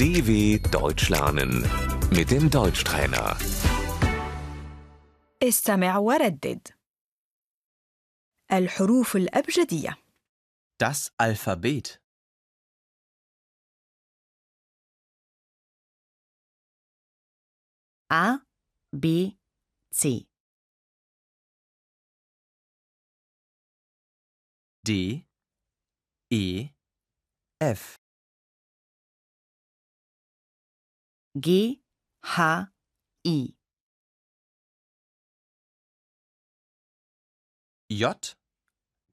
DW Deutsch lernen mit dem Deutschtrainer. استمع وردد الحروف الأبجدية Das Alphabet. A, B, C. D, E, F, G, H, I. J,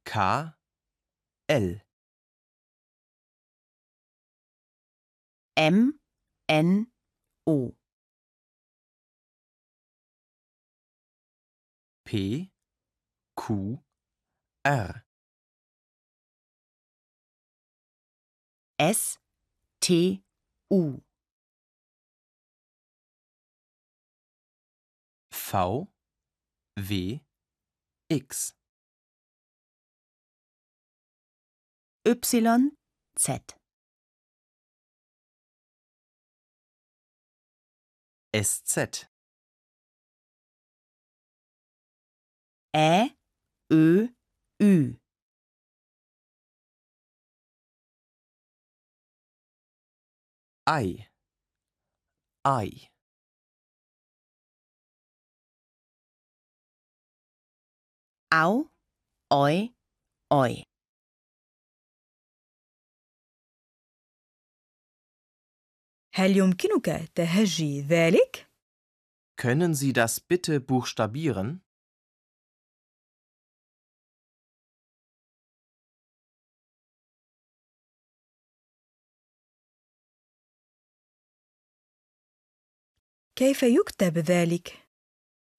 K, L, M, N, O. P, Q, R, S, T, U. V, W, X, Y, Z. SZ, Ä, Ö, Ü. I, I, Au, Oi, Oi. هل يمكنك تهجي ذلك؟ Können Sie das bitte buchstabieren? كيف يكتب ذلك؟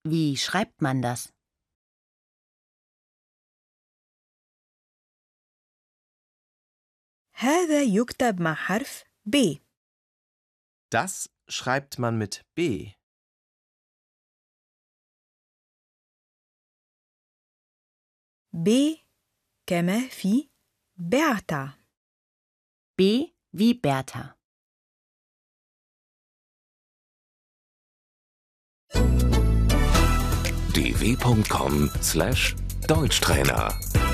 Wie schreibt man das? هذا يكتب مع حرف B Das schreibt man mit B. B كما في بعت B wie Bertha. dw.com/deutschtrainer